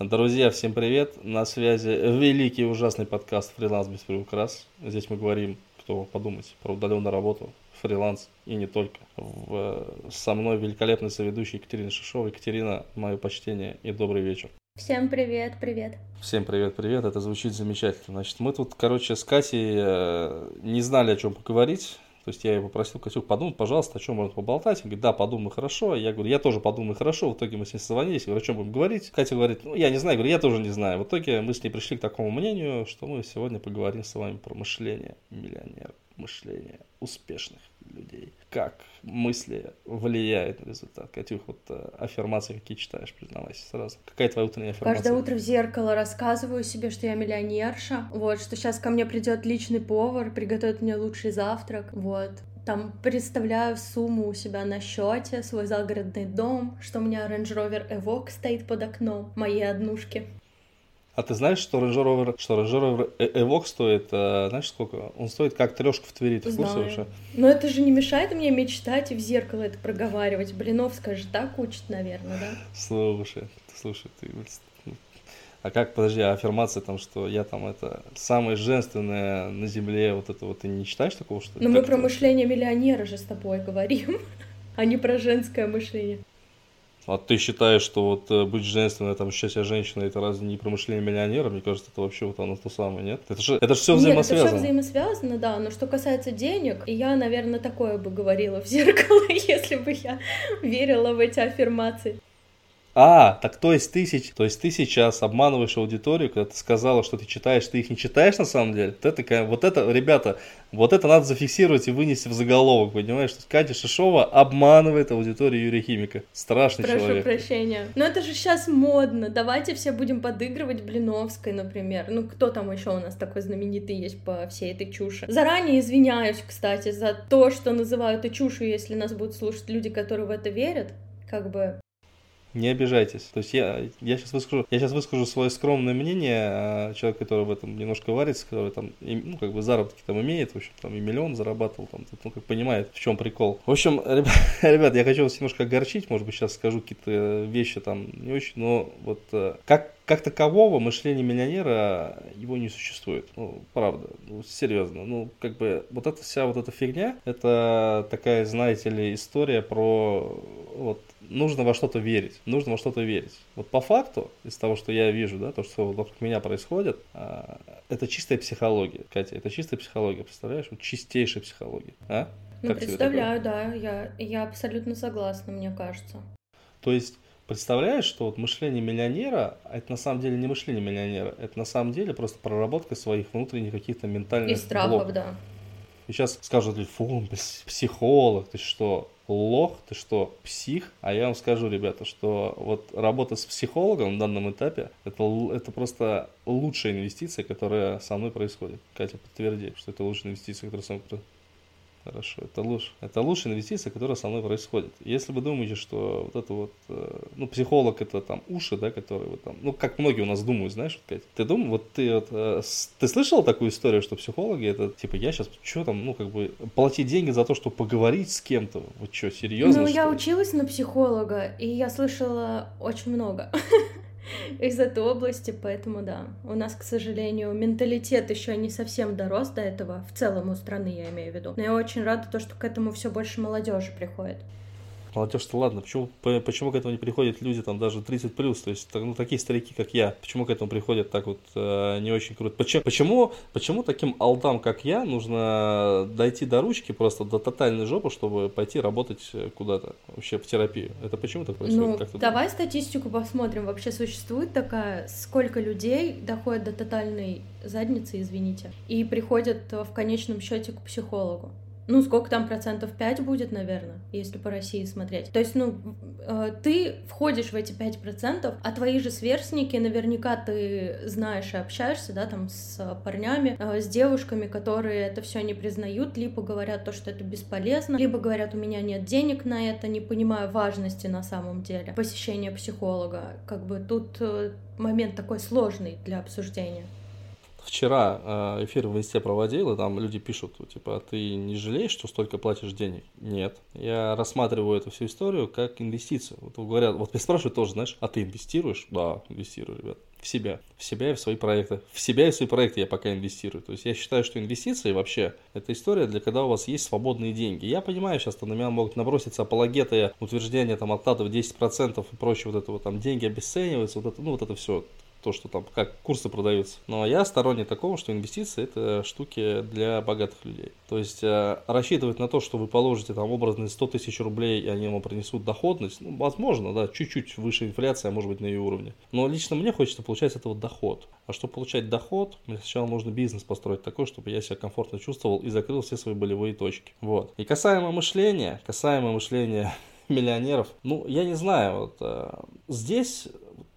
Друзья, всем привет! На связи великий ужасный подкаст «Фриланс без приукрас». Здесь мы говорим, кто подумать, про удаленную работу, фриланс и не только. В, со мной великолепный соведущий Екатерина Шишова. Екатерина, мое почтение и добрый вечер. Всем привет, привет. Всем привет, привет. Это звучит замечательно. Значит, мы тут, короче, с Катей э, не знали, о чем поговорить. То есть я ее попросил, Катюк, подумай, пожалуйста, о чем можно поболтать. Он говорит, да, подумай хорошо. Я говорю, я тоже подумаю хорошо. В итоге мы с ней созвонились, говорю, о чем будем говорить. Катя говорит, ну, я не знаю. Я говорю, я тоже не знаю. В итоге мы с ней пришли к такому мнению, что мы сегодня поговорим с вами про мышление миллионеров, мышление успешных людей. Как мысли влияют на результат. Катюх, вот э, аффирмации какие читаешь, признавайся сразу. Какая твоя утренняя аффирмация? Каждое утро в зеркало рассказываю себе, что я миллионерша. Вот, что сейчас ко мне придет личный повар, приготовит мне лучший завтрак. Вот там представляю сумму у себя на счете, свой загородный дом, что у меня Range Rover Evoque стоит под окном, мои однушки. А ты знаешь, что Range Rover, что Range Rover e- Evoque стоит, а, знаешь сколько? Он стоит как трешка в Твери, ты в курсе вообще? Но это же не мешает мне мечтать и в зеркало это проговаривать. Блиновская же так учит, наверное, да? Слушай, слушай, ты... А как, подожди, а аффирмация там, что я там это самое женственное на земле, вот это вот, ты не читаешь такого, что Но мы про мышление миллионера же с тобой говорим, а не про женское мышление. А ты считаешь, что вот э, быть женственной, там, счастье женщины, это разве не промышление миллионера? Мне кажется, это вообще вот оно то самое, нет? Это же, это же все взаимосвязано. Нет, это все взаимосвязано, да. Но что касается денег, я, наверное, такое бы говорила в зеркало, если бы я верила в эти аффирмации. А, так то есть ты, то есть ты сейчас обманываешь аудиторию, когда ты сказала, что ты читаешь, ты их не читаешь на самом деле. Вот это, вот это, ребята, вот это надо зафиксировать и вынести в заголовок, понимаешь? Что Катя Шишова обманывает аудиторию Юрия Химика. Страшный Прошу человек. Прошу прощения. Но это же сейчас модно. Давайте все будем подыгрывать Блиновской, например. Ну, кто там еще у нас такой знаменитый есть по всей этой чуши? Заранее извиняюсь, кстати, за то, что называю это чушью, если нас будут слушать люди, которые в это верят. Как бы не обижайтесь. То есть я, я, сейчас выскажу, я сейчас выскажу свое скромное мнение, а человек, который в этом немножко варится, который там, ну, как бы заработки там имеет, в общем, там и миллион зарабатывал, там, ну, как понимает, в чем прикол. В общем, ребят, я хочу вас немножко огорчить, может быть, сейчас скажу какие-то вещи там не очень, но вот э, как как такового мышления миллионера его не существует. Ну, правда, ну, серьезно. Ну, как бы вот эта вся вот эта фигня, это такая, знаете ли, история про вот нужно во что-то верить. Нужно во что-то верить. Вот по факту, из того, что я вижу, да, то, что вокруг меня происходит, а, это чистая психология. Катя, это чистая психология, представляешь? Вот чистейшая психология. А? Ну, как представляю, да. Я, я абсолютно согласна, мне кажется. То есть Представляешь, что вот мышление миллионера, это на самом деле не мышление миллионера, это на самом деле просто проработка своих внутренних каких-то ментальных И страхов, блоков. да. И сейчас скажут, фу, он психолог, ты что, лох, ты что, псих? А я вам скажу, ребята, что вот работа с психологом на данном этапе, это, это просто лучшая инвестиция, которая со мной происходит. Катя, подтверди, что это лучшая инвестиция, которая со мной происходит. Хорошо, это лучше. Это лучшая инвестиция, которая со мной происходит. Если вы думаете, что вот это вот, э, ну, психолог это там уши, да, которые вот там, ну, как многие у нас думают, знаешь, вот, Катя, ты думаешь, вот ты вот, э, ты слышал такую историю, что психологи это, типа, я сейчас, что там, ну, как бы, платить деньги за то, чтобы поговорить с кем-то, вот что, серьезно? Ну, я училась на психолога, и я слышала очень много. из этой области, поэтому да, у нас, к сожалению, менталитет еще не совсем дорос до этого, в целом у страны я имею в виду. Но я очень рада, то, что к этому все больше молодежи приходит молодежь-то ладно, почему, почему к этому не приходят люди там даже 30 плюс, то есть ну, такие старики, как я, почему к этому приходят так вот э, не очень круто? Почему, почему, почему таким алдам, как я, нужно дойти до ручки просто до тотальной жопы, чтобы пойти работать куда-то вообще в терапию? Это почему так происходит? Ну, давай думаешь? статистику посмотрим. Вообще существует такая, сколько людей доходят до тотальной задницы, извините, и приходят в конечном счете к психологу? Ну, сколько там процентов? 5 будет, наверное, если по России смотреть. То есть, ну, э, ты входишь в эти 5 процентов, а твои же сверстники, наверняка ты знаешь и общаешься, да, там, с парнями, э, с девушками, которые это все не признают, либо говорят то, что это бесполезно, либо говорят, у меня нет денег на это, не понимаю важности на самом деле посещения психолога. Как бы тут э, момент такой сложный для обсуждения. Вчера э, эфир в инсте проводил, и там люди пишут, типа, а ты не жалеешь, что столько платишь денег? Нет. Я рассматриваю эту всю историю как инвестицию. Вот говорят, вот меня спрашивают тоже, знаешь, а ты инвестируешь? Да, инвестирую, ребят в себя, в себя и в свои проекты. В себя и в свои проекты я пока инвестирую. То есть я считаю, что инвестиции вообще это история для когда у вас есть свободные деньги. Я понимаю, сейчас на меня могут наброситься апологеты, утверждения там откладов 10% и прочее, вот это вот там деньги обесцениваются, вот это, ну вот это все то, что там, как курсы продаются. Но я сторонник такого, что инвестиции это штуки для богатых людей. То есть э, рассчитывать на то, что вы положите там образные 100 тысяч рублей, и они вам принесут доходность, ну, возможно, да, чуть-чуть выше инфляции, а может быть на ее уровне. Но лично мне хочется получать с этого доход. А чтобы получать доход, мне сначала нужно бизнес построить такой, чтобы я себя комфортно чувствовал и закрыл все свои болевые точки. Вот. И касаемо мышления, касаемо мышления миллионеров. Ну, я не знаю, вот э, здесь,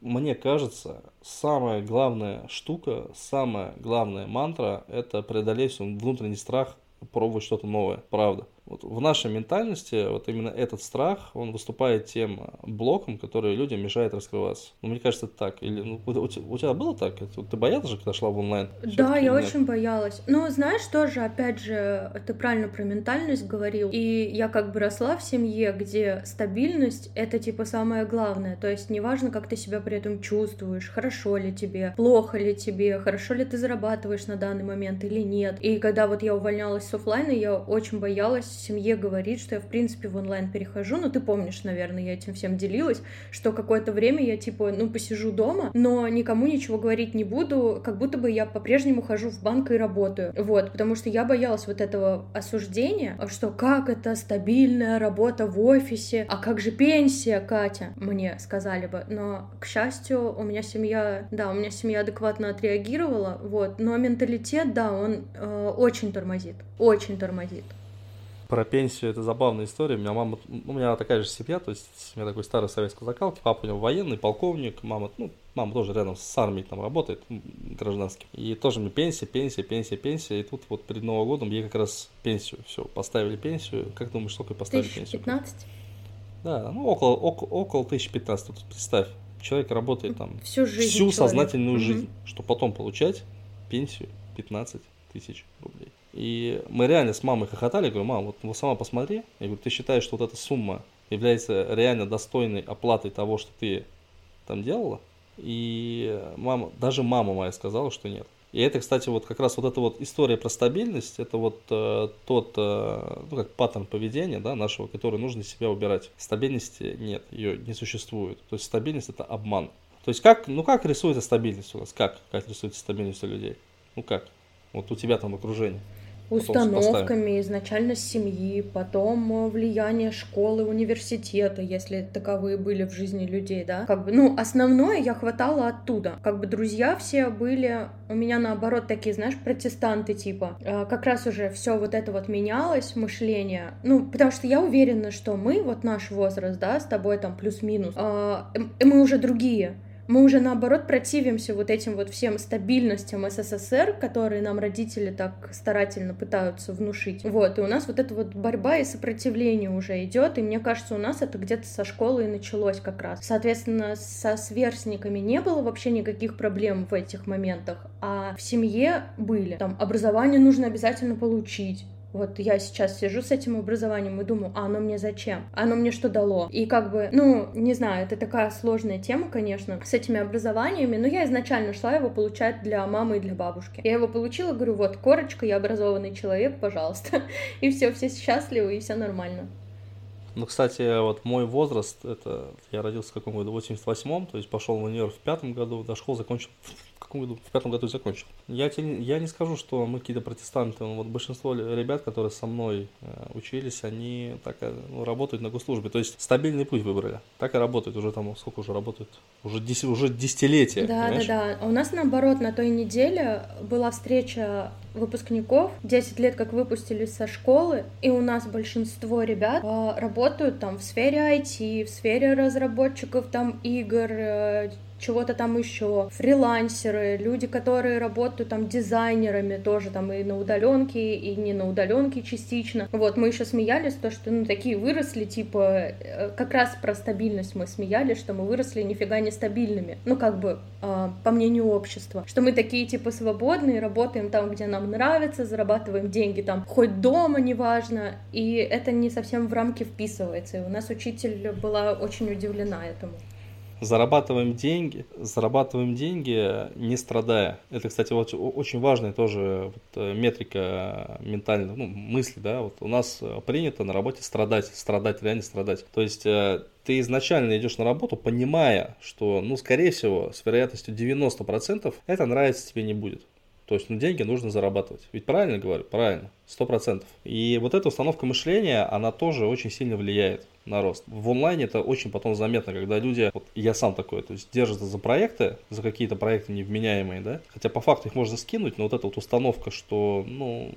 мне кажется, самая главная штука, самая главная мантра – это преодолеть внутренний страх пробовать что-то новое, правда. Вот в нашей ментальности вот именно этот страх, он выступает тем блоком, который людям мешает раскрываться. Ну, мне кажется, это так. Или ну, у, у, у тебя было так? Ты боялась же, когда шла в онлайн? Да, я нет? очень боялась. Но знаешь, тоже, опять же, ты правильно про ментальность говорил. И я как бы росла в семье, где стабильность — это типа самое главное. То есть неважно, как ты себя при этом чувствуешь, хорошо ли тебе, плохо ли тебе, хорошо ли ты зарабатываешь на данный момент или нет. И когда вот я увольнялась с офлайна, я очень боялась семье говорить, что я, в принципе, в онлайн перехожу. Ну, ты помнишь, наверное, я этим всем делилась, что какое-то время я, типа, ну, посижу дома, но никому ничего говорить не буду, как будто бы я по-прежнему хожу в банк и работаю. Вот, потому что я боялась вот этого осуждения, что как это стабильная работа в офисе, а как же пенсия, Катя, мне сказали бы. Но, к счастью, у меня семья, да, у меня семья адекватно отреагировала, вот, но менталитет, да, он э, очень тормозит, очень тормозит. Про пенсию это забавная история. У меня мама, у меня такая же семья, то есть у меня такой старый советской закалки. Папа у него военный, полковник, мама, ну, мама тоже рядом с армией там работает, гражданским. И тоже мне пенсия, пенсия, пенсия, пенсия. И тут вот перед Новым годом ей как раз пенсию, все, поставили пенсию. Как думаешь, сколько поставили 1015? пенсию? Да, ну около, около, около 1015, вот представь. Человек работает там всю, жизнь всю сознательную угу. жизнь, чтобы потом получать пенсию 15 тысяч рублей. И мы реально с мамой хохотали, говорю, мам, вот, вот сама посмотри, я говорю, ты считаешь, что вот эта сумма является реально достойной оплатой того, что ты там делала? И мама, даже мама моя сказала, что нет. И это, кстати, вот как раз вот эта вот история про стабильность, это вот э, тот, э, ну как паттерн поведения, да, нашего, который нужно себя убирать. Стабильности нет, ее не существует. То есть стабильность это обман. То есть как, ну как рисуется стабильность у нас? Как, как рисуется стабильность у людей? Ну как? Вот у тебя там окружение установками изначально семьи, потом влияние школы, университета, если таковые были в жизни людей, да. Как бы, ну, основное я хватала оттуда. Как бы друзья все были у меня наоборот такие, знаешь, протестанты типа. А, как раз уже все вот это вот менялось, мышление. Ну, потому что я уверена, что мы, вот наш возраст, да, с тобой там плюс-минус, а, мы уже другие мы уже наоборот противимся вот этим вот всем стабильностям СССР, которые нам родители так старательно пытаются внушить. Вот, и у нас вот эта вот борьба и сопротивление уже идет, и мне кажется, у нас это где-то со школы и началось как раз. Соответственно, со сверстниками не было вообще никаких проблем в этих моментах, а в семье были. Там образование нужно обязательно получить, вот я сейчас сижу с этим образованием и думаю, а оно мне зачем? Оно мне что дало? И как бы, ну, не знаю, это такая сложная тема, конечно, с этими образованиями, но я изначально шла его получать для мамы и для бабушки. Я его получила, говорю, вот, корочка, я образованный человек, пожалуйста. И все, все счастливы, и все нормально. Ну, кстати, вот мой возраст, это я родился в каком году? В 88-м, то есть пошел в универ в пятом году, до школы закончил в каком году? В пятом году закончил. Я, тебе, я не скажу, что мы какие-то протестанты. Вот большинство ребят, которые со мной э, учились, они так э, ну, работают на госслужбе. То есть стабильный путь выбрали. Так и работают уже там, сколько уже работают? Уже, дес, уже десятилетия. Да, понимаешь? да, да. А у нас наоборот на той неделе была встреча выпускников, 10 лет как выпустились со школы, и у нас большинство ребят э, работают там в сфере IT, в сфере разработчиков там игр, чего-то там еще, фрилансеры, люди, которые работают там дизайнерами тоже там и на удаленке, и не на удаленке частично. Вот, мы еще смеялись, то, что ну такие выросли, типа, э, как раз про стабильность мы смеялись, что мы выросли нифига не стабильными. Ну, как бы, э, по мнению общества. Что мы такие, типа, свободные, работаем там, где нам нравится, зарабатываем деньги там, хоть дома, неважно. И это не совсем в рамки вписывается. И у нас учитель была очень удивлена этому зарабатываем деньги, зарабатываем деньги не страдая. Это, кстати, вот очень важная тоже вот э, метрика ментальной ну, мысли, да, вот у нас принято на работе страдать, страдать, реально страдать. То есть э, ты изначально идешь на работу, понимая, что, ну, скорее всего, с вероятностью 90% это нравится тебе не будет. То есть, ну, деньги нужно зарабатывать. Ведь правильно говорю? Правильно. Сто процентов. И вот эта установка мышления, она тоже очень сильно влияет на рост. В онлайне это очень потом заметно, когда люди, вот я сам такой, то есть держатся за проекты, за какие-то проекты невменяемые, да, хотя по факту их можно скинуть, но вот эта вот установка, что, ну,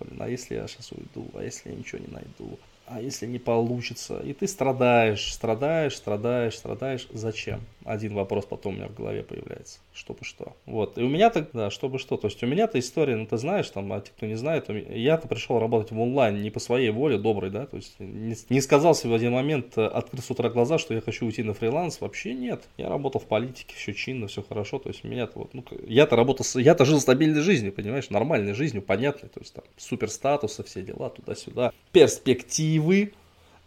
блин, а если я сейчас уйду, а если я ничего не найду, а если не получится? И ты страдаешь, страдаешь, страдаешь, страдаешь. Зачем? Один вопрос потом у меня в голове появляется. Чтобы что. Вот. И у меня так, да, чтобы что. То есть у меня-то история, ну ты знаешь, там, а те, кто не знает, я-то пришел работать в онлайн не по своей воле, добрый, да, то есть не, не сказал себе в один момент, э, открыв с утра глаза, что я хочу уйти на фриланс. Вообще нет. Я работал в политике, все чинно, все хорошо. То есть меня-то вот, ну, я-то работал, я-то жил стабильной жизнью, понимаешь, нормальной жизнью, понятной. То есть там супер статусы, все дела, туда-сюда. Перспективы перспективы,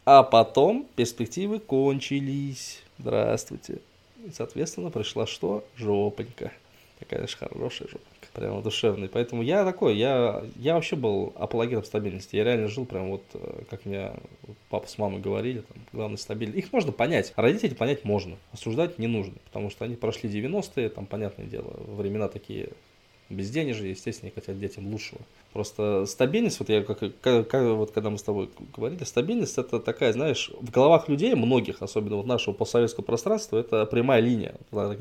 а потом перспективы кончились. Здравствуйте. И, соответственно, пришла что? Жопонька. Такая же хорошая жопонька. Прямо душевная. Поэтому я такой, я, я вообще был апологетом стабильности. Я реально жил прям вот, э, как мне папа с мамой говорили, там, главное стабильность. Их можно понять. Родителей понять можно. Осуждать не нужно. Потому что они прошли 90-е, там, понятное дело, времена такие безденежье, естественно, хотят детям лучшего. Просто стабильность, вот я как, как, вот когда мы с тобой говорили, стабильность это такая, знаешь, в головах людей, многих, особенно вот нашего постсоветского пространства, это прямая линия.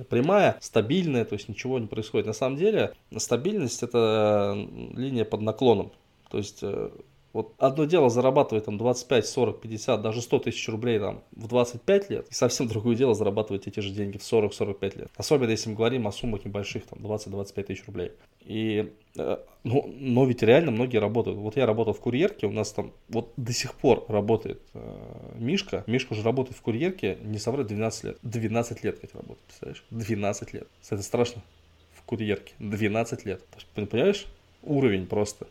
Прямая, стабильная, то есть ничего не происходит. На самом деле стабильность это линия под наклоном. То есть э, вот одно дело зарабатывать там 25, 40, 50, даже 100 тысяч рублей там в 25 лет, и совсем другое дело зарабатывать эти же деньги в 40-45 лет. Особенно если мы говорим о суммах небольших, там 20-25 тысяч рублей. И, э, ну, но ведь реально многие работают. Вот я работал в курьерке, у нас там вот до сих пор работает э, Мишка. Мишка уже работает в курьерке, не соврать, 12 лет. 12 лет, как работает, представляешь? 12 лет. Это страшно. В курьерке. 12 лет. Понимаешь? Уровень просто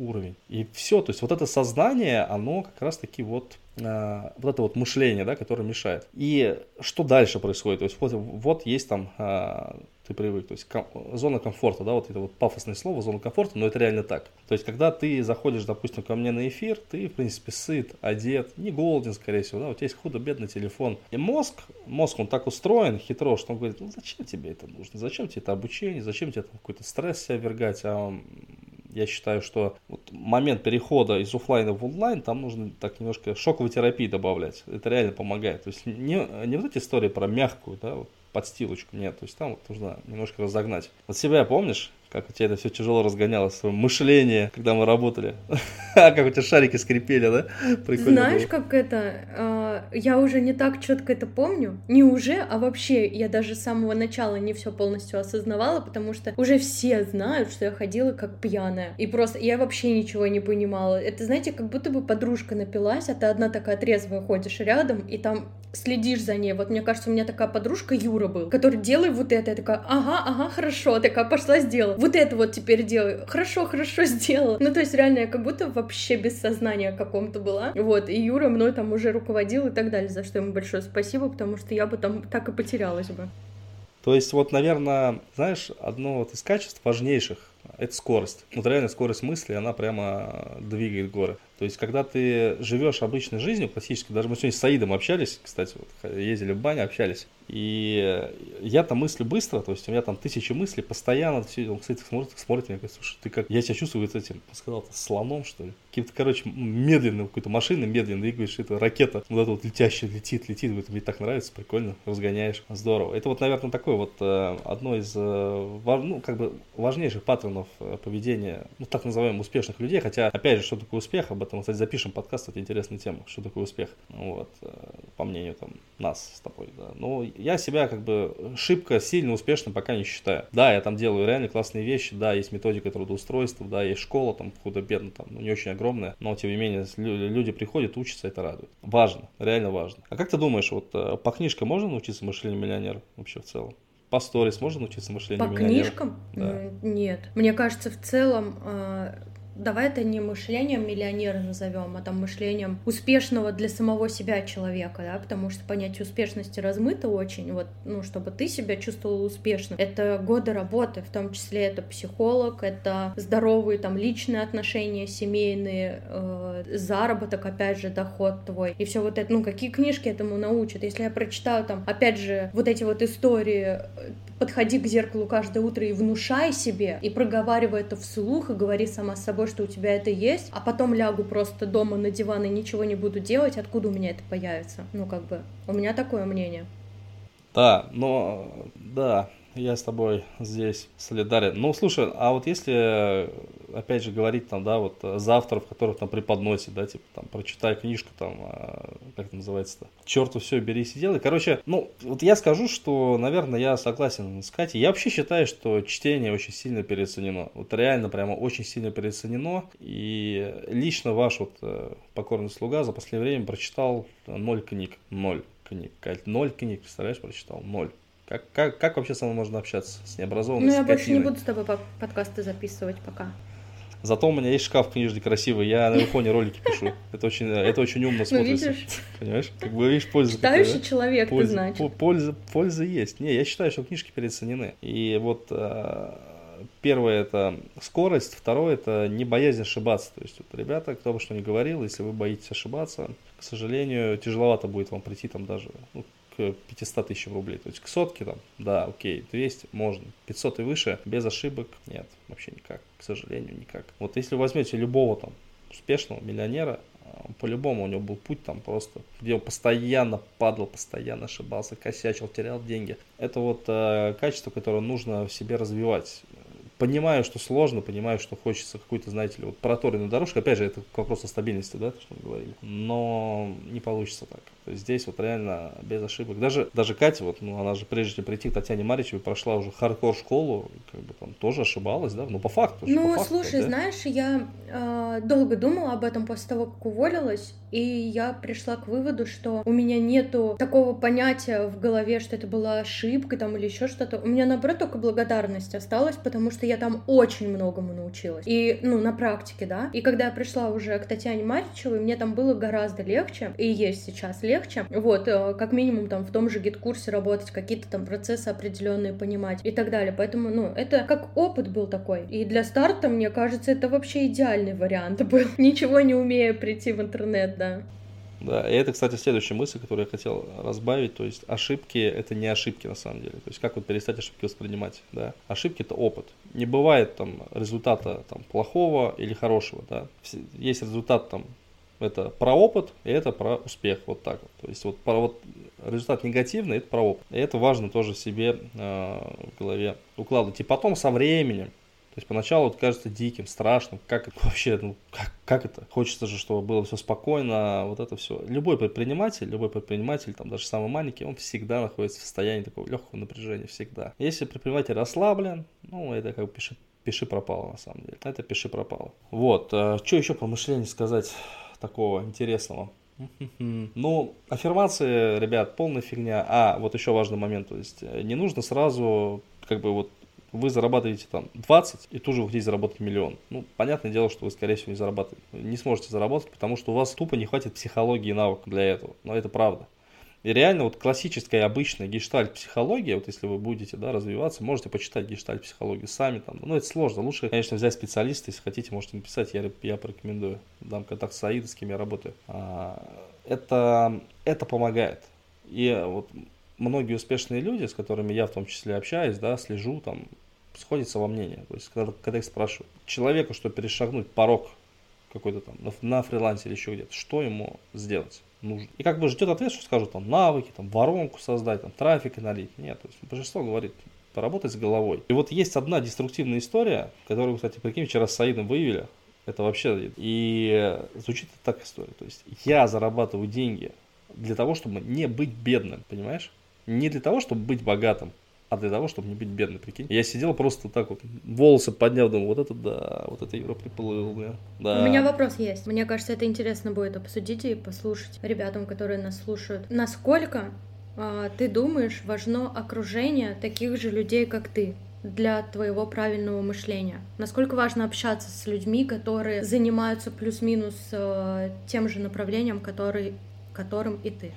уровень. И все, то есть вот это сознание, оно как раз-таки вот, э, вот это вот мышление, да, которое мешает. И что дальше происходит? То есть вот, вот есть там, э, ты привык, то есть ком, зона комфорта, да, вот это вот пафосное слово, зона комфорта, но это реально так. То есть когда ты заходишь, допустим, ко мне на эфир, ты, в принципе, сыт, одет, не голоден, скорее всего, да, у тебя есть худо-бедный телефон. И мозг, мозг, он так устроен, хитро, что он говорит, ну зачем тебе это нужно, зачем тебе это обучение, зачем тебе там какой-то стресс себя вергать, а я считаю, что вот момент перехода из офлайна в онлайн, там нужно так немножко шоковой терапии добавлять. Это реально помогает. То есть не, не вот эти истории про мягкую, да, вот подстилочку, нет. То есть там вот нужно немножко разогнать. Вот себя помнишь? Как у тебя это все тяжело разгонялось, свое мышление, когда мы работали. как у тебя шарики скрипели, да? Прикольно Знаешь, было. как это, э, я уже не так четко это помню, не уже, а вообще я даже с самого начала не все полностью осознавала, потому что уже все знают, что я ходила как пьяная, и просто я вообще ничего не понимала. Это, знаете, как будто бы подружка напилась, а ты одна такая трезвая ходишь рядом, и там следишь за ней. Вот мне кажется, у меня такая подружка Юра был, который делает вот это, я такая, ага, ага, хорошо, такая пошла сделала вот это вот теперь делаю. Хорошо, хорошо сделала. Ну, то есть, реально, я как будто вообще без сознания каком-то была. Вот, и Юра мной там уже руководил и так далее, за что ему большое спасибо, потому что я бы там так и потерялась бы. То есть, вот, наверное, знаешь, одно вот из качеств важнейших – это скорость. Вот реально скорость мысли, она прямо двигает горы. То есть, когда ты живешь обычной жизнью, классической, даже мы сегодня с Саидом общались, кстати, вот, ездили в баню, общались, и я там мыслю быстро, то есть у меня там тысячи мыслей, постоянно, все, он, кстати, смотрит, смотрит меня, говорит, слушай, ты как, я себя чувствую вот этим, сказал, слоном, что ли, каким-то, короче, медленным, какой-то машиной медленно двигаешь, это ракета, вот это вот летящая, летит, летит, это мне так нравится, прикольно, разгоняешь, здорово. Это вот, наверное, такое вот э, одно из, э, ну, как бы важнейших паттернов паттернов э, поведения, ну, так называемых успешных людей, хотя, опять же, что такое успех, об этом, кстати, запишем подкаст, это интересная тема, что такое успех, вот, э, по мнению там нас с тобой, да. Но я себя как бы шибко сильно успешным пока не считаю. Да, я там делаю реально классные вещи, да, есть методика трудоустройства, да, есть школа там худо-бедно, там, ну, не очень огромная, но, тем не менее, люди приходят, учатся, это радует. Важно, реально важно. А как ты думаешь, вот по книжкам можно научиться мышлению миллионера вообще в целом? По сторис можно научиться мышлению По книжкам? Да. Нет. Мне кажется, в целом а, давай это не мышлением миллионера назовем, а там мышлением успешного для самого себя человека, да, потому что понятие успешности размыто очень, вот, ну, чтобы ты себя чувствовал успешным. Это годы работы, в том числе это психолог, это здоровые там личные отношения, семейные, э, заработок, опять же, доход твой, и все вот это, ну, какие книжки этому научат? Если я прочитаю там, опять же, вот эти вот истории подходи к зеркалу каждое утро и внушай себе, и проговаривай это вслух, и говори сама с собой, что у тебя это есть, а потом лягу просто дома на диван и ничего не буду делать, откуда у меня это появится? Ну, как бы, у меня такое мнение. Да, но, да, я с тобой здесь солидарен. Ну, слушай, а вот если, опять же, говорить там, да, вот за авторов, которых там преподносит, да, типа там, прочитай книжку там, а, как это называется-то, черту все, берись и делай. Короче, ну, вот я скажу, что, наверное, я согласен с Катей. Я вообще считаю, что чтение очень сильно переоценено. Вот реально прямо очень сильно переоценено. И лично ваш вот э, покорный слуга за последнее время прочитал ноль книг. Ноль книг. Кать, ноль книг, представляешь, прочитал? Ноль. Как, как, как вообще со мной можно общаться с необразованной Ну, я больше не буду с тобой подкасты записывать пока. Зато у меня есть шкаф книжный красивый, я на айфоне ролики пишу. Это очень, это очень умно ну, смотрится. Ну, видишь? Понимаешь? Как бы видишь, польза Читающий какая, человек, польза, ты значит. Польза, польза есть. Не, я считаю, что книжки переоценены. И вот э, первое это скорость, второе это не боязнь ошибаться. То есть, вот, ребята, кто бы что ни говорил, если вы боитесь ошибаться, к сожалению, тяжеловато будет вам прийти там даже ну, 500 тысяч рублей. То есть к сотке там, да, окей, 200 можно. 500 и выше, без ошибок, нет, вообще никак, к сожалению, никак. Вот если вы возьмете любого там успешного миллионера, а, по-любому у него был путь там просто, где он постоянно падал, постоянно ошибался, косячил, терял деньги. Это вот э, качество, которое нужно в себе развивать. Понимаю, что сложно, понимаю, что хочется какую-то, знаете ли, вот проторенную дорожку. Опять же, это вопрос о стабильности, да, то, что мы говорили. Но не получится так. То есть здесь вот реально без ошибок. Даже, даже Катя, вот, ну, она же прежде чем прийти к Татьяне Маричевой, прошла уже хардкор школу, как бы там тоже ошибалась, да, ну по факту. Ну, по факту, слушай, да? знаешь, я э, долго думала об этом после того, как уволилась, и я пришла к выводу, что у меня нету такого понятия в голове, что это была ошибка там или еще что-то. У меня, наоборот, только благодарность осталась, потому что я там очень многому научилась. И, ну, на практике, да. И когда я пришла уже к Татьяне Маричевой, мне там было гораздо легче, и есть сейчас легче. Вот, э, как минимум там в том же гид-курсе работать, какие-то там процессы определенные понимать и так далее. Поэтому, ну, это как опыт был такой. И для старта, мне кажется, это вообще идеальный вариант был. Ничего не умея прийти в интернет, да. Да, и это, кстати, следующая мысль, которую я хотел разбавить, то есть ошибки это не ошибки на самом деле, то есть как вот перестать ошибки воспринимать, да, ошибки это опыт, не бывает там результата там плохого или хорошего, да, есть результат там это про опыт, и это про успех, вот так вот. То есть вот, про, вот результат негативный, это про опыт. И это важно тоже себе э, в голове укладывать. И потом со временем, то есть поначалу это кажется диким, страшным, как это вообще, ну как, как это? Хочется же, чтобы было все спокойно, вот это все. Любой предприниматель, любой предприниматель, там даже самый маленький, он всегда находится в состоянии такого легкого напряжения, всегда. Если предприниматель расслаблен, ну это как бы пиши, пиши пропало на самом деле. Это пиши пропало. Вот, э, что еще про мышление сказать? такого интересного. Ну, аффирмации, ребят, полная фигня. А, вот еще важный момент, то есть э, не нужно сразу, как бы вот вы зарабатываете там 20 и тут же вы хотите заработать миллион. Ну, понятное дело, что вы, скорее всего, не заработаете, не сможете заработать, потому что у вас тупо не хватит психологии и навыков для этого. Но это правда. И реально вот классическая обычная гештальт-психология, вот если вы будете да, развиваться, можете почитать гештальт-психологию сами. Там, ну, это сложно. Лучше, конечно, взять специалиста, если хотите, можете написать, я, я порекомендую. Дам контакт с Аидой, с кем я работаю. А, это, это помогает. И вот многие успешные люди, с которыми я в том числе общаюсь, да, слежу, там, сходятся во мнении. То есть, когда, когда их спрашивают, человеку, чтобы перешагнуть порог какой-то там на, на фрилансе или еще где-то, что ему сделать? нужно. И как бы ждет ответ, что скажут там навыки, там воронку создать, там трафик налить. Нет, то есть большинство говорит, поработать с головой. И вот есть одна деструктивная история, которую, кстати, прикинь, вчера с Саидом выявили. Это вообще... И звучит так история. То есть я зарабатываю деньги для того, чтобы не быть бедным, понимаешь? Не для того, чтобы быть богатым, а для того, чтобы не быть бедным, прикинь. Я сидел просто так вот, волосы поднял, думаю, вот это да, вот это Европа приплыл, да. да. У меня вопрос есть. Мне кажется, это интересно будет обсудить и послушать ребятам, которые нас слушают. Насколько а, ты думаешь, важно окружение таких же людей, как ты? для твоего правильного мышления? Насколько важно общаться с людьми, которые занимаются плюс-минус э, тем же направлением, который, которым и ты?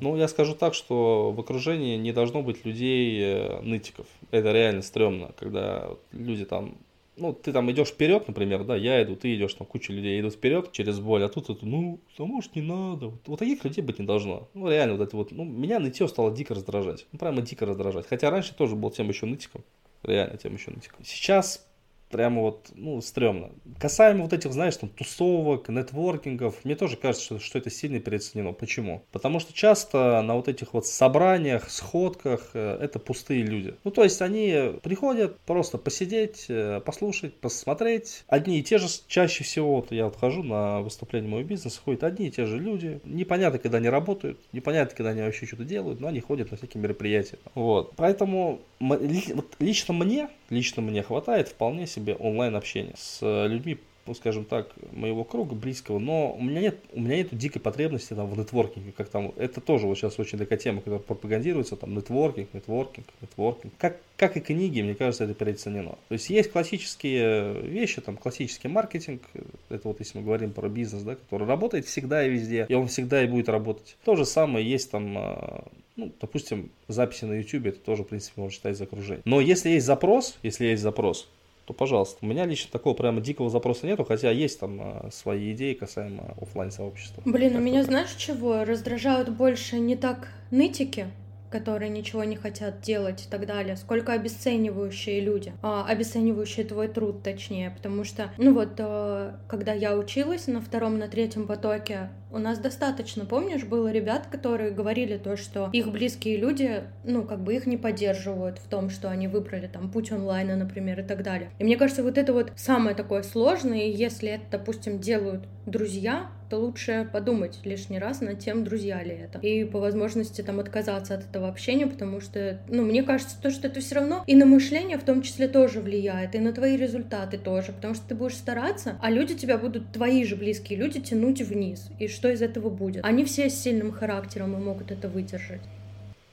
Ну, я скажу так, что в окружении не должно быть людей э, нытиков. Это реально стрёмно, когда люди там ну, ты там идешь вперед, например, да, я иду, ты идешь, там куча людей идут вперед через боль, а тут это, ну, а может не надо. Вот, вот таких людей быть не должно. Ну, реально, вот это вот, ну, меня нытье стало дико раздражать. Ну, прямо дико раздражать. Хотя раньше тоже был тем еще нытиком. Реально тем еще нытиком. Сейчас прямо вот, ну, стрёмно. Касаемо вот этих, знаешь, там, тусовок, нетворкингов, мне тоже кажется, что, что это сильно переоценено. Почему? Потому что часто на вот этих вот собраниях, сходках э, это пустые люди. Ну, то есть они приходят просто посидеть, э, послушать, посмотреть. Одни и те же, чаще всего, вот я вот хожу на выступление моего бизнеса, ходят одни и те же люди. Непонятно, когда они работают, непонятно, когда они вообще что-то делают, но они ходят на всякие мероприятия. Вот. Поэтому вот лично мне, лично мне хватает вполне себе онлайн общения с людьми ну, скажем так, моего круга близкого, но у меня нет, у меня нет дикой потребности там в нетворкинге, как там, это тоже вот сейчас очень такая тема, которая пропагандируется, там, нетворкинг, нетворкинг, нетворкинг. Как, как и книги, мне кажется, это переоценено. То есть есть классические вещи, там, классический маркетинг, это вот если мы говорим про бизнес, да, который работает всегда и везде, и он всегда и будет работать. То же самое есть там ну, допустим, записи на YouTube, это тоже, в принципе, можно считать за окружение. Но если есть запрос, если есть запрос, то пожалуйста. У меня лично такого прямо дикого запроса нету, хотя есть там а, свои идеи касаемо офлайн сообщества. Блин, у меня знаешь чего? Раздражают больше не так нытики, которые ничего не хотят делать и так далее, сколько обесценивающие люди, а, обесценивающие твой труд, точнее, потому что, ну вот, а, когда я училась на втором, на третьем потоке, у нас достаточно, помнишь, было ребят, которые говорили то, что их близкие люди, ну, как бы их не поддерживают в том, что они выбрали там путь онлайна, например, и так далее. И мне кажется, вот это вот самое такое сложное, если это, допустим, делают друзья, то лучше подумать лишний раз над тем, друзья ли это. И по возможности там отказаться от этого общения, потому что, ну, мне кажется, то, что это все равно и на мышление в том числе тоже влияет, и на твои результаты тоже, потому что ты будешь стараться, а люди тебя будут, твои же близкие люди, тянуть вниз. И что из этого будет? Они все с сильным характером и могут это выдержать.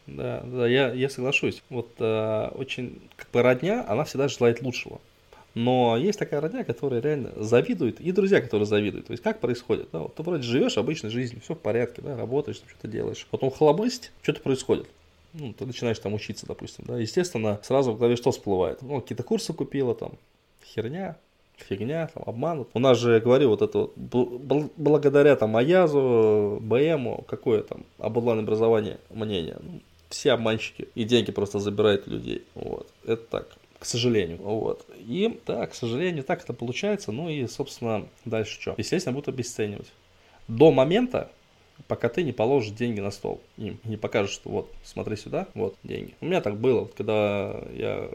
Да, да, я, я соглашусь. Вот э, очень, как бы родня, она всегда желает лучшего. Но есть такая родня, которая реально завидует, и друзья, которые завидуют. То есть как происходит? Да, вот ты вроде живешь обычной жизнью, все в порядке, да, работаешь, что-то делаешь. Потом хлобысть, что-то происходит. Ну, ты начинаешь там учиться, допустим, да, естественно, сразу в голове что всплывает? Ну, какие-то курсы купила, там, херня, фигня, там, обманут. У нас же, говорю, вот это вот, благодаря там Аязу, БМу, какое там об онлайн-образовании мнение? Ну, все обманщики и деньги просто забирают людей. Вот, это так к сожалению. Вот. И, да, к сожалению, так это получается. Ну и, собственно, дальше что? Естественно, будут обесценивать. До момента, пока ты не положишь деньги на стол им, не покажешь, что вот, смотри сюда, вот деньги. У меня так было, когда я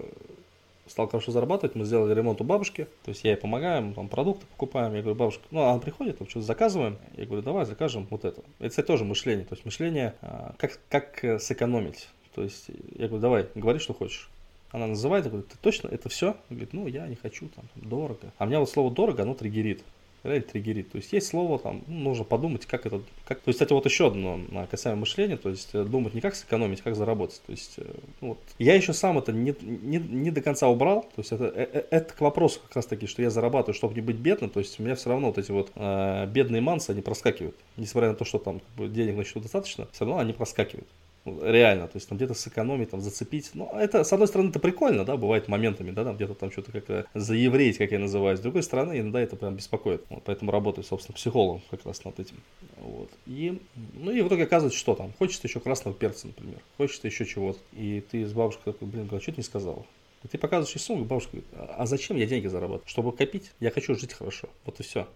стал хорошо зарабатывать, мы сделали ремонт у бабушки, то есть я ей помогаю, мы там продукты покупаем, я говорю, бабушка, ну она приходит, там что-то заказываем, я говорю, давай закажем вот это. Это, кстати, тоже мышление, то есть мышление, а, как, как э, сэкономить. То есть я говорю, давай, говори, что хочешь. Она называет, говорит, ты точно это все? Говорит, ну я не хочу, там, дорого. А меня вот слово дорого, оно триггерит. Реально триггерит. То есть есть слово, там, ну, нужно подумать, как это, как, то есть, кстати, вот еще одно касаемо мышления, то есть э, думать не как сэкономить, как заработать. То есть, э, ну, вот. Я еще сам это не, не, не до конца убрал, то есть это, это, это к вопросу как раз таки, что я зарабатываю, чтобы не быть бедным, то есть у меня все равно вот эти вот э, бедные мансы, они проскакивают. Несмотря на то, что там как бы, денег на счету достаточно, все равно они проскакивают. Реально, то есть там где-то сэкономить, там зацепить. Ну, это, с одной стороны, это прикольно, да, бывает моментами, да, там где-то там что-то как-то заевреить, как я называю. С другой стороны, иногда это прям беспокоит. Вот, поэтому работаю, собственно, психологом как раз над этим. Вот. И, ну и в итоге оказывается, что там, хочется еще красного перца, например, хочется еще чего-то. И ты с бабушкой такой, блин, а что ты не сказал? И ты показываешь ей сумму, бабушка говорит, а зачем я деньги зарабатываю? Чтобы копить? Я хочу жить хорошо. Вот и все.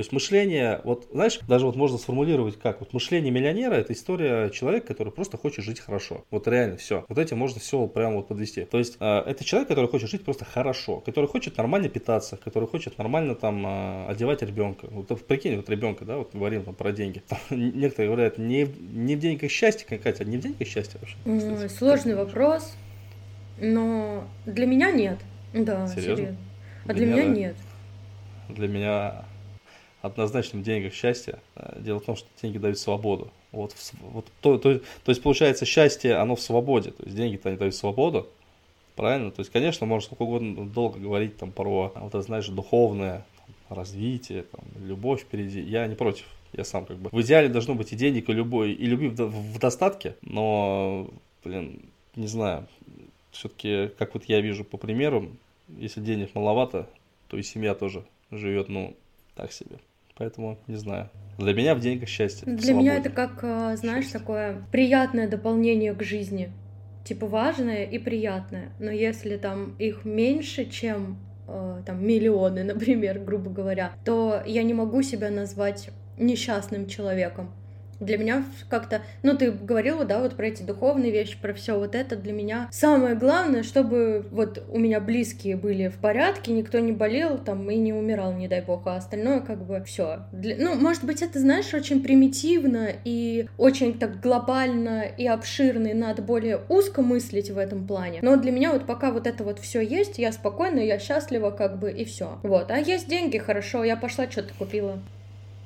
То есть мышление, вот знаешь, даже вот можно сформулировать как, вот мышление миллионера это история человека, который просто хочет жить хорошо. Вот реально все. Вот этим можно все прямо вот подвести. То есть э, это человек, который хочет жить просто хорошо, который хочет нормально питаться, который хочет нормально там э, одевать ребенка. Вот прикинь, вот ребенка, да, вот говорим там про деньги. Там, некоторые говорят, не, не в деньгах счастье, Катя, не в деньгах счастье вообще? Кстати, Сложный вопрос, но для меня нет. Да, серьезно. серьезно. А для, для меня, меня нет. Для меня однозначно в деньгах счастье. Э, дело в том, что деньги дают свободу. Вот, вот то, то, то есть получается счастье, оно в свободе. То есть деньги-то они дают свободу. Правильно? То есть, конечно, можно сколько угодно долго говорить там про, вот это, знаешь, духовное там, развитие, там, любовь впереди. Я не против. Я сам как бы. В идеале должно быть и денег, и любой, и любви в, в достатке, но, блин, не знаю. Все-таки, как вот я вижу по примеру, если денег маловато, то и семья тоже живет, ну, так себе. Поэтому не знаю. Для меня в деньгах счастье. Для меня это как, э, знаешь, счастье. такое приятное дополнение к жизни. Типа важное и приятное. Но если там их меньше, чем э, там миллионы, например, грубо говоря, то я не могу себя назвать несчастным человеком для меня как-то, ну, ты говорила, да, вот про эти духовные вещи, про все вот это для меня. Самое главное, чтобы вот у меня близкие были в порядке, никто не болел там и не умирал, не дай бог, а остальное как бы все. Для... Ну, может быть, это, знаешь, очень примитивно и очень так глобально и обширно, и надо более узко мыслить в этом плане. Но для меня вот пока вот это вот все есть, я спокойна, я счастлива, как бы, и все. Вот. А есть деньги, хорошо, я пошла, что-то купила.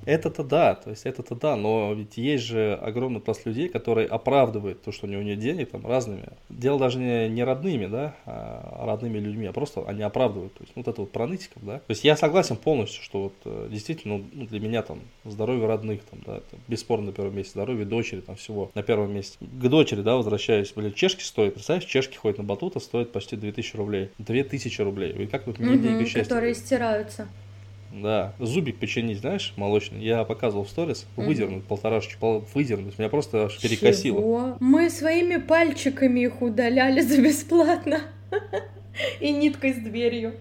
Это-то да, то есть это-то да, но ведь есть же огромный пласт людей, которые оправдывают то, что у него нет денег, там, разными. Дело даже не, не родными, да, а родными людьми, а просто они оправдывают. То есть вот это вот про нытиков, да. То есть я согласен полностью, что вот э, действительно ну, для меня там здоровье родных, там, да, это бесспорно на первом месте, здоровье дочери, там всего на первом месте. К дочери, да, возвращаюсь, блин, чешки стоят, представляешь, чешки ходят на батута, стоят почти 2000 рублей. 2000 рублей. И как тут не угу, деньги счастья? Которые стираются. Да, зубик починить, знаешь, молочный. Я показывал в сторис, mm-hmm. выдернуть полторашечку, выдернуть. Меня просто аж перекосило. Чего? Мы своими пальчиками их удаляли за бесплатно. И ниткой с дверью.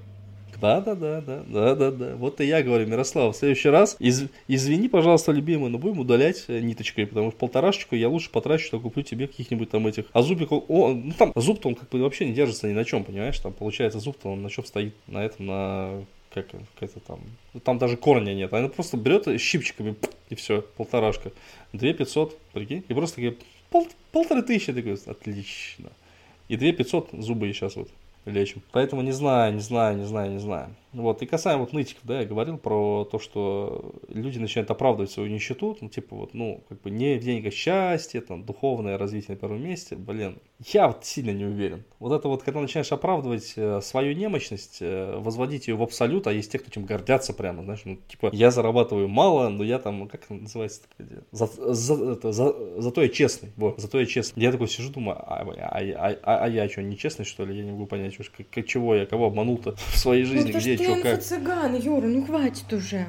Да, да, да, да, да, да, да. Вот и я говорю, Мирослав, в следующий раз из, извини, пожалуйста, любимый, но будем удалять э, ниточкой, потому что полторашечку я лучше потрачу, что куплю тебе каких-нибудь там этих. А зубик, о, ну там зуб-то он как бы вообще не держится ни на чем, понимаешь? Там получается зуб-то он на чем стоит? На этом, на как, как это там, там даже корня нет, она просто берет щипчиками и все, полторашка, две пятьсот, прикинь, и просто такие пол, полторы тысячи, такой, отлично, и две пятьсот зубы сейчас вот лечим. Поэтому не знаю, не знаю, не знаю, не знаю. Вот, и касаемо вот нытиков, да, я говорил про то, что люди начинают оправдывать свою нищету, ну, типа вот, ну, как бы не в деньгах счастье, там, духовное развитие на первом месте, блин, я вот сильно не уверен. Вот это вот, когда начинаешь оправдывать э, свою немощность, э, возводить ее в абсолют, а есть те, кто этим гордятся прямо, знаешь, ну, типа, я зарабатываю мало, но я там, как называется, за, за, это, за, зато я честный, вот, зато я честный. Я такой сижу, думаю, а, а, а, а, а я что, нечестный, что ли? Я не могу понять, как, как, чего я, кого обманул-то в своей жизни, ну, где, что, как? цыган, Юра, ну хватит уже.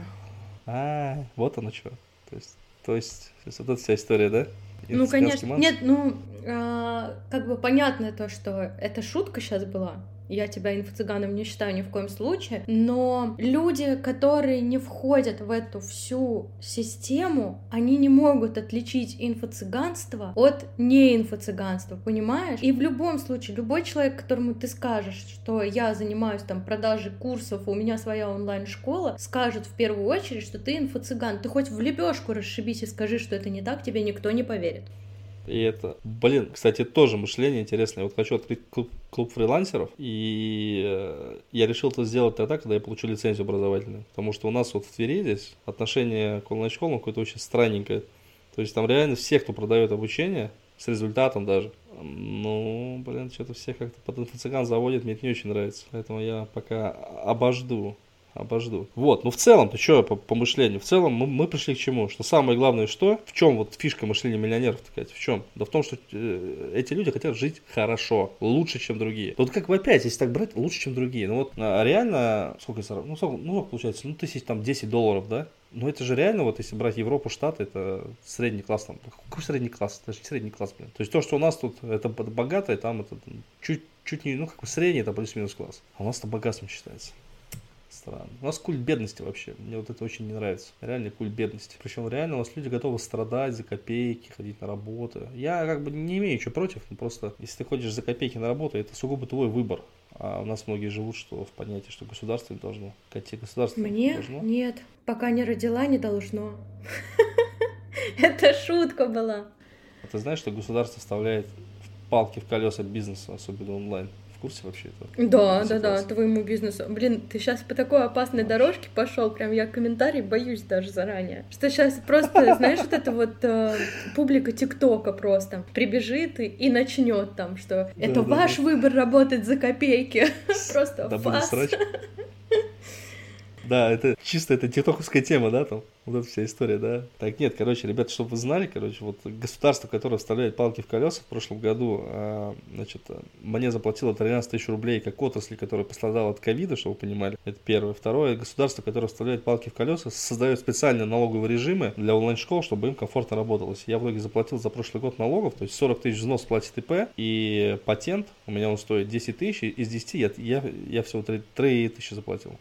А, вот оно что. То есть, то есть, вот эта вся история, да? Ну, конечно. Манс? Нет, ну, э, как бы понятно то, что это шутка сейчас была. Я тебя инфо-цыганом не считаю ни в коем случае, но люди, которые не входят в эту всю систему, они не могут отличить инфо-цыганство от не инфо-цыганства, понимаешь? И в любом случае, любой человек, которому ты скажешь, что я занимаюсь там продажей курсов, у меня своя онлайн-школа, скажет в первую очередь, что ты инфо-цыган. Ты хоть в лебешку расшибись и скажи, что это не так, тебе никто не поверит. И это, блин, кстати, тоже мышление интересное. Вот хочу открыть клуб, клуб фрилансеров, и э, я решил это сделать тогда, когда я получил лицензию образовательную. Потому что у нас вот в Твери здесь отношение к онлайн-школам какое-то очень странненькое. То есть там реально все, кто продает обучение, с результатом даже, ну, блин, что-то все как-то под инфо-цыган заводят, мне это не очень нравится. Поэтому я пока обожду обожду. Вот, ну в целом, ты что по, по мышлению? В целом мы, мы пришли к чему? Что самое главное, что? В чем вот фишка мышления миллионеров, так в чем? Да в том, что э, эти люди хотят жить хорошо, лучше, чем другие. Вот как бы опять, если так брать, лучше, чем другие. Ну вот а, реально, сколько, ну, сколько, ну сколько получается, ну тысяч там 10 долларов, да? Ну это же реально, вот если брать Европу, Штаты, это средний класс там. Какой средний класс? Это же средний класс, блин. То есть то, что у нас тут, это богатое, там это чуть, чуть не, ну как бы средний, это плюс-минус класс. А у нас это богатством считается Странно. У нас культ бедности вообще. Мне вот это очень не нравится. Реальный культ бедности. Причем реально у нас люди готовы страдать за копейки, ходить на работу. Я как бы не имею ничего против, но просто если ты ходишь за копейки на работу, это сугубо твой выбор. А у нас многие живут что в понятии, что государство не должно. Катя, государство Мне? должно. Нет. Пока не родила, не должно. Это шутка была. А ты знаешь, что государство вставляет палки в колеса бизнеса, особенно онлайн? Курсе вообще этого? Да, да, да, твоему бизнесу. Блин, ты сейчас по такой опасной дорожке пошел, прям я комментарий боюсь даже заранее. Что сейчас просто, знаешь, вот эта вот э, публика ТикТока просто прибежит и, и начнет там, что это да, ваш да. выбор работать за копейки. Просто фас. Да, это чисто это тиктоковская тема, да, там, вот эта вся история, да. Так, нет, короче, ребята, чтобы вы знали, короче, вот государство, которое вставляет палки в колеса в прошлом году, а, значит, мне заплатило 13 тысяч рублей как отрасли, которая пострадала от ковида, чтобы вы понимали, это первое. Второе, государство, которое вставляет палки в колеса, создает специальные налоговые режимы для онлайн-школ, чтобы им комфортно работалось. Я в итоге заплатил за прошлый год налогов, то есть 40 тысяч взнос платит ИП, и патент у меня он стоит 10 тысяч, из 10 я, я, я всего 3, 3 тысячи заплатил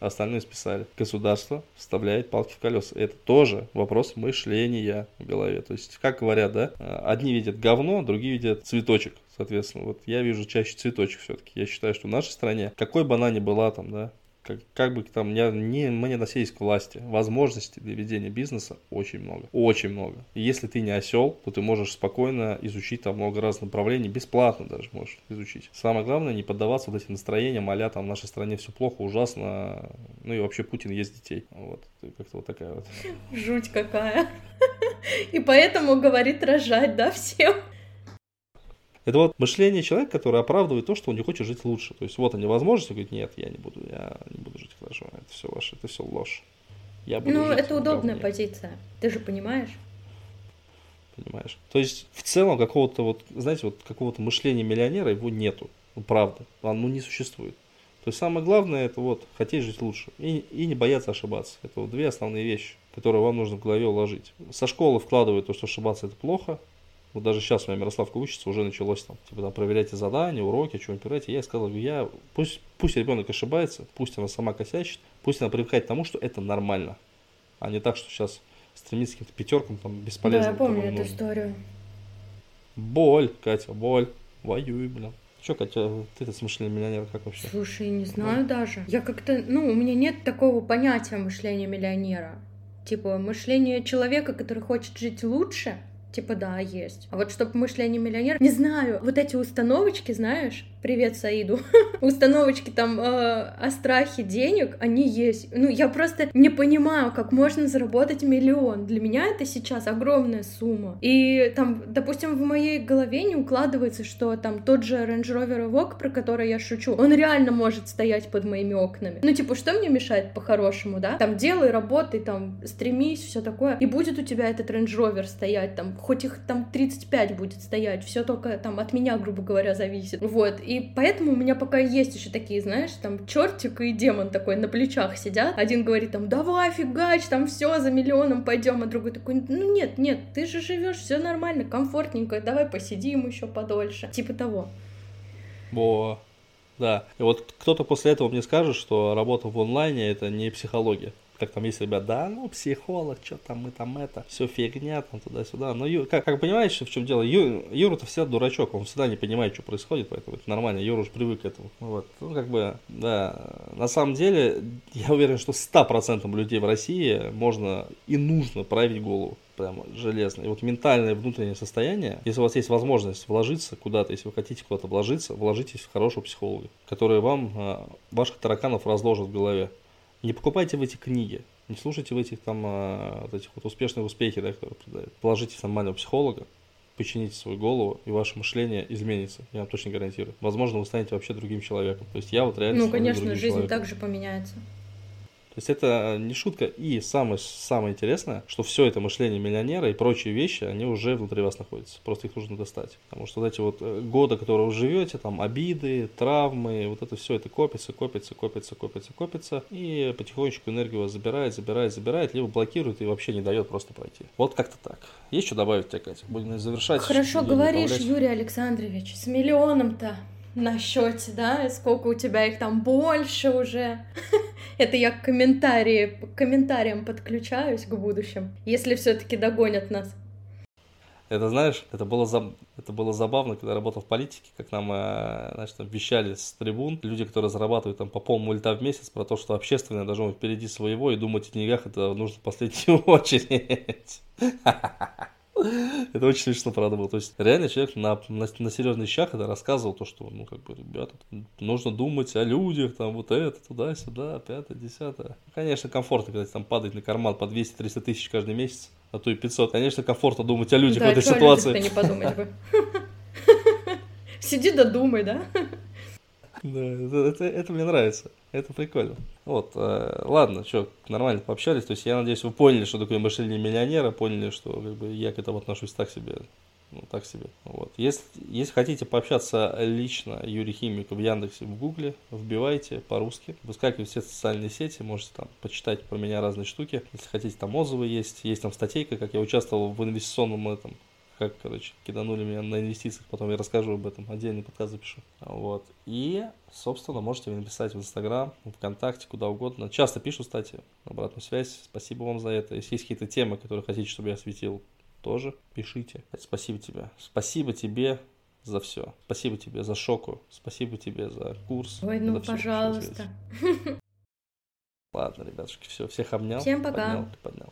а остальные списали. Государство вставляет палки в колеса. Это тоже вопрос мышления в голове. То есть, как говорят, да, одни видят говно, другие видят цветочек. Соответственно, вот я вижу чаще цветочек все-таки. Я считаю, что в нашей стране, какой бы она ни была там, да, как, как бы там не, не, мы не относились к власти, возможностей для ведения бизнеса очень много. Очень много. И если ты не осел, то ты можешь спокойно изучить там много разных направлений, бесплатно даже можешь изучить. Самое главное, не поддаваться вот этим настроениям, а там в нашей стране все плохо, ужасно, ну и вообще Путин есть детей. Вот, как-то вот такая вот. Жуть какая. И поэтому говорит рожать, да, всем. Это вот мышление человека, который оправдывает то, что он не хочет жить лучше. То есть вот они возможности, говорит, нет, я не буду, я не буду жить хорошо, это все ваше, это все ложь. Я буду ну, это удобная говне. позиция. Ты же понимаешь? Понимаешь? То есть в целом какого-то вот, знаете, вот какого-то мышления миллионера его нету. Ну, правда. Оно не существует. То есть самое главное это вот хотеть жить лучше и, и не бояться ошибаться. Это вот две основные вещи, которые вам нужно в голове уложить. Со школы вкладывают то, что ошибаться это плохо, вот даже сейчас у меня Мирославка учится, уже началось там, типа там проверяйте задания, уроки, что нибудь проверяйте. Я сказал, я, пусть, пусть ребенок ошибается, пусть она сама косячит, пусть она привыкает к тому, что это нормально. А не так, что сейчас стремиться к каким-то пятеркам там бесполезно. да, я помню эту нужно. историю. Боль, Катя, боль. Воюй, блин. Че, Катя, ты-то смышленый миллионер, как вообще? Слушай, не знаю даже. Я как-то, ну, у меня нет такого понятия мышления миллионера. Типа, мышление человека, который хочет жить лучше, Типа, да, есть. А вот чтобы мышление миллионера... Не знаю, вот эти установочки, знаешь, привет Саиду, установочки там э, о страхе денег, они есть. Ну, я просто не понимаю, как можно заработать миллион. Для меня это сейчас огромная сумма. И там, допустим, в моей голове не укладывается, что там тот же Range Rover Evoque, про который я шучу, он реально может стоять под моими окнами. Ну, типа, что мне мешает по-хорошему, да? Там делай, работай, там, стремись, все такое. И будет у тебя этот Range Rover стоять, там, хоть их там 35 будет стоять, все только там от меня, грубо говоря, зависит. Вот. И поэтому у меня пока есть еще такие, знаешь, там чертик и демон такой на плечах сидят. Один говорит там, давай, фигач, там все за миллионом пойдем, а другой такой, ну нет, нет, ты же живешь, все нормально, комфортненько, давай посидим еще подольше. Типа того. Во. Да. И вот кто-то после этого мне скажет, что работа в онлайне это не психология. Так там есть ребят, да, ну психолог, что там мы там это, все фигня, там туда-сюда. Но Ю, как, как понимаете, в чем дело? Ю, Юра-то всегда дурачок, он всегда не понимает, что происходит, поэтому это нормально, Юра уже привык к этому. Вот. Ну, как бы, да, на самом деле, я уверен, что 100% людей в России можно и нужно править голову прямо железно. И вот ментальное внутреннее состояние, если у вас есть возможность вложиться куда-то, если вы хотите куда-то вложиться, вложитесь в хорошего психолога, который вам а, ваших тараканов разложит в голове. Не покупайте в эти книги, не слушайте в этих там а, вот этих вот успешных успехи, да, которые продают. Положитесь в нормального психолога, почините свою голову, и ваше мышление изменится. Я вам точно гарантирую. Возможно, вы станете вообще другим человеком. То есть я вот реально Ну, конечно, жизнь человеком. также поменяется. То есть это не шутка. И самое, самое интересное, что все это мышление миллионера и прочие вещи, они уже внутри вас находятся. Просто их нужно достать. Потому что вот эти вот э, годы, которые вы живете, там обиды, травмы, вот это все это копится, копится, копится, копится, копится. И потихонечку энергию вас забирает, забирает, забирает, либо блокирует и вообще не дает просто пройти. Вот как-то так. Есть что добавить тебе, Катя? Будем завершать. Хорошо говоришь. Юрий Александрович, с миллионом-то на счете, да? Сколько у тебя их там больше уже? Это я к комментарии, к комментариям подключаюсь к будущим, если все-таки догонят нас. Это, знаешь, это было, за... это было забавно, когда работал в политике, как нам, э, значит, там вещали с трибун люди, которые зарабатывают там по полмульта в месяц, про то, что общественное должно быть впереди своего, и думать о деньгах это нужно в последнюю очередь. Это очень смешно, правда, было. То есть, реально человек на, на, на серьезных вещах это рассказывал, то, что, ну, как бы, ребята, нужно думать о людях, там, вот это, туда-сюда, пятое, десятое. Конечно, комфортно, когда там падает на карман по 200-300 тысяч каждый месяц а то и 500. Конечно, комфортно думать о людях да, в этой ситуации. Да, не подумать бы. Сиди да думай, да? Да, это, это, это мне нравится. Это прикольно. Вот, э, ладно, что, нормально пообщались. То есть я надеюсь, вы поняли, что такое мышление миллионера, поняли, что как бы, я к этому отношусь так себе. Ну, так себе. Вот. Если, если хотите пообщаться лично Юрий Химик в Яндексе, в Гугле, вбивайте по-русски. Выскакивайте все социальные сети, можете там почитать про меня разные штуки. Если хотите, там отзывы есть, есть там статейка, как я участвовал в инвестиционном этом как, короче, киданули меня на инвестициях, потом я расскажу об этом, отдельный подкаст запишу. Вот. И, собственно, можете мне написать в Инстаграм, ВКонтакте, куда угодно. Часто пишу, кстати, обратную связь. Спасибо вам за это. Если есть какие-то темы, которые хотите, чтобы я осветил, тоже пишите. Спасибо тебе. Спасибо тебе за все. Спасибо тебе за шоку. Спасибо тебе за курс. Ой, ну, пожалуйста. Ладно, ребятушки, все. Всех обнял. Всем пока. Поднял, поднял.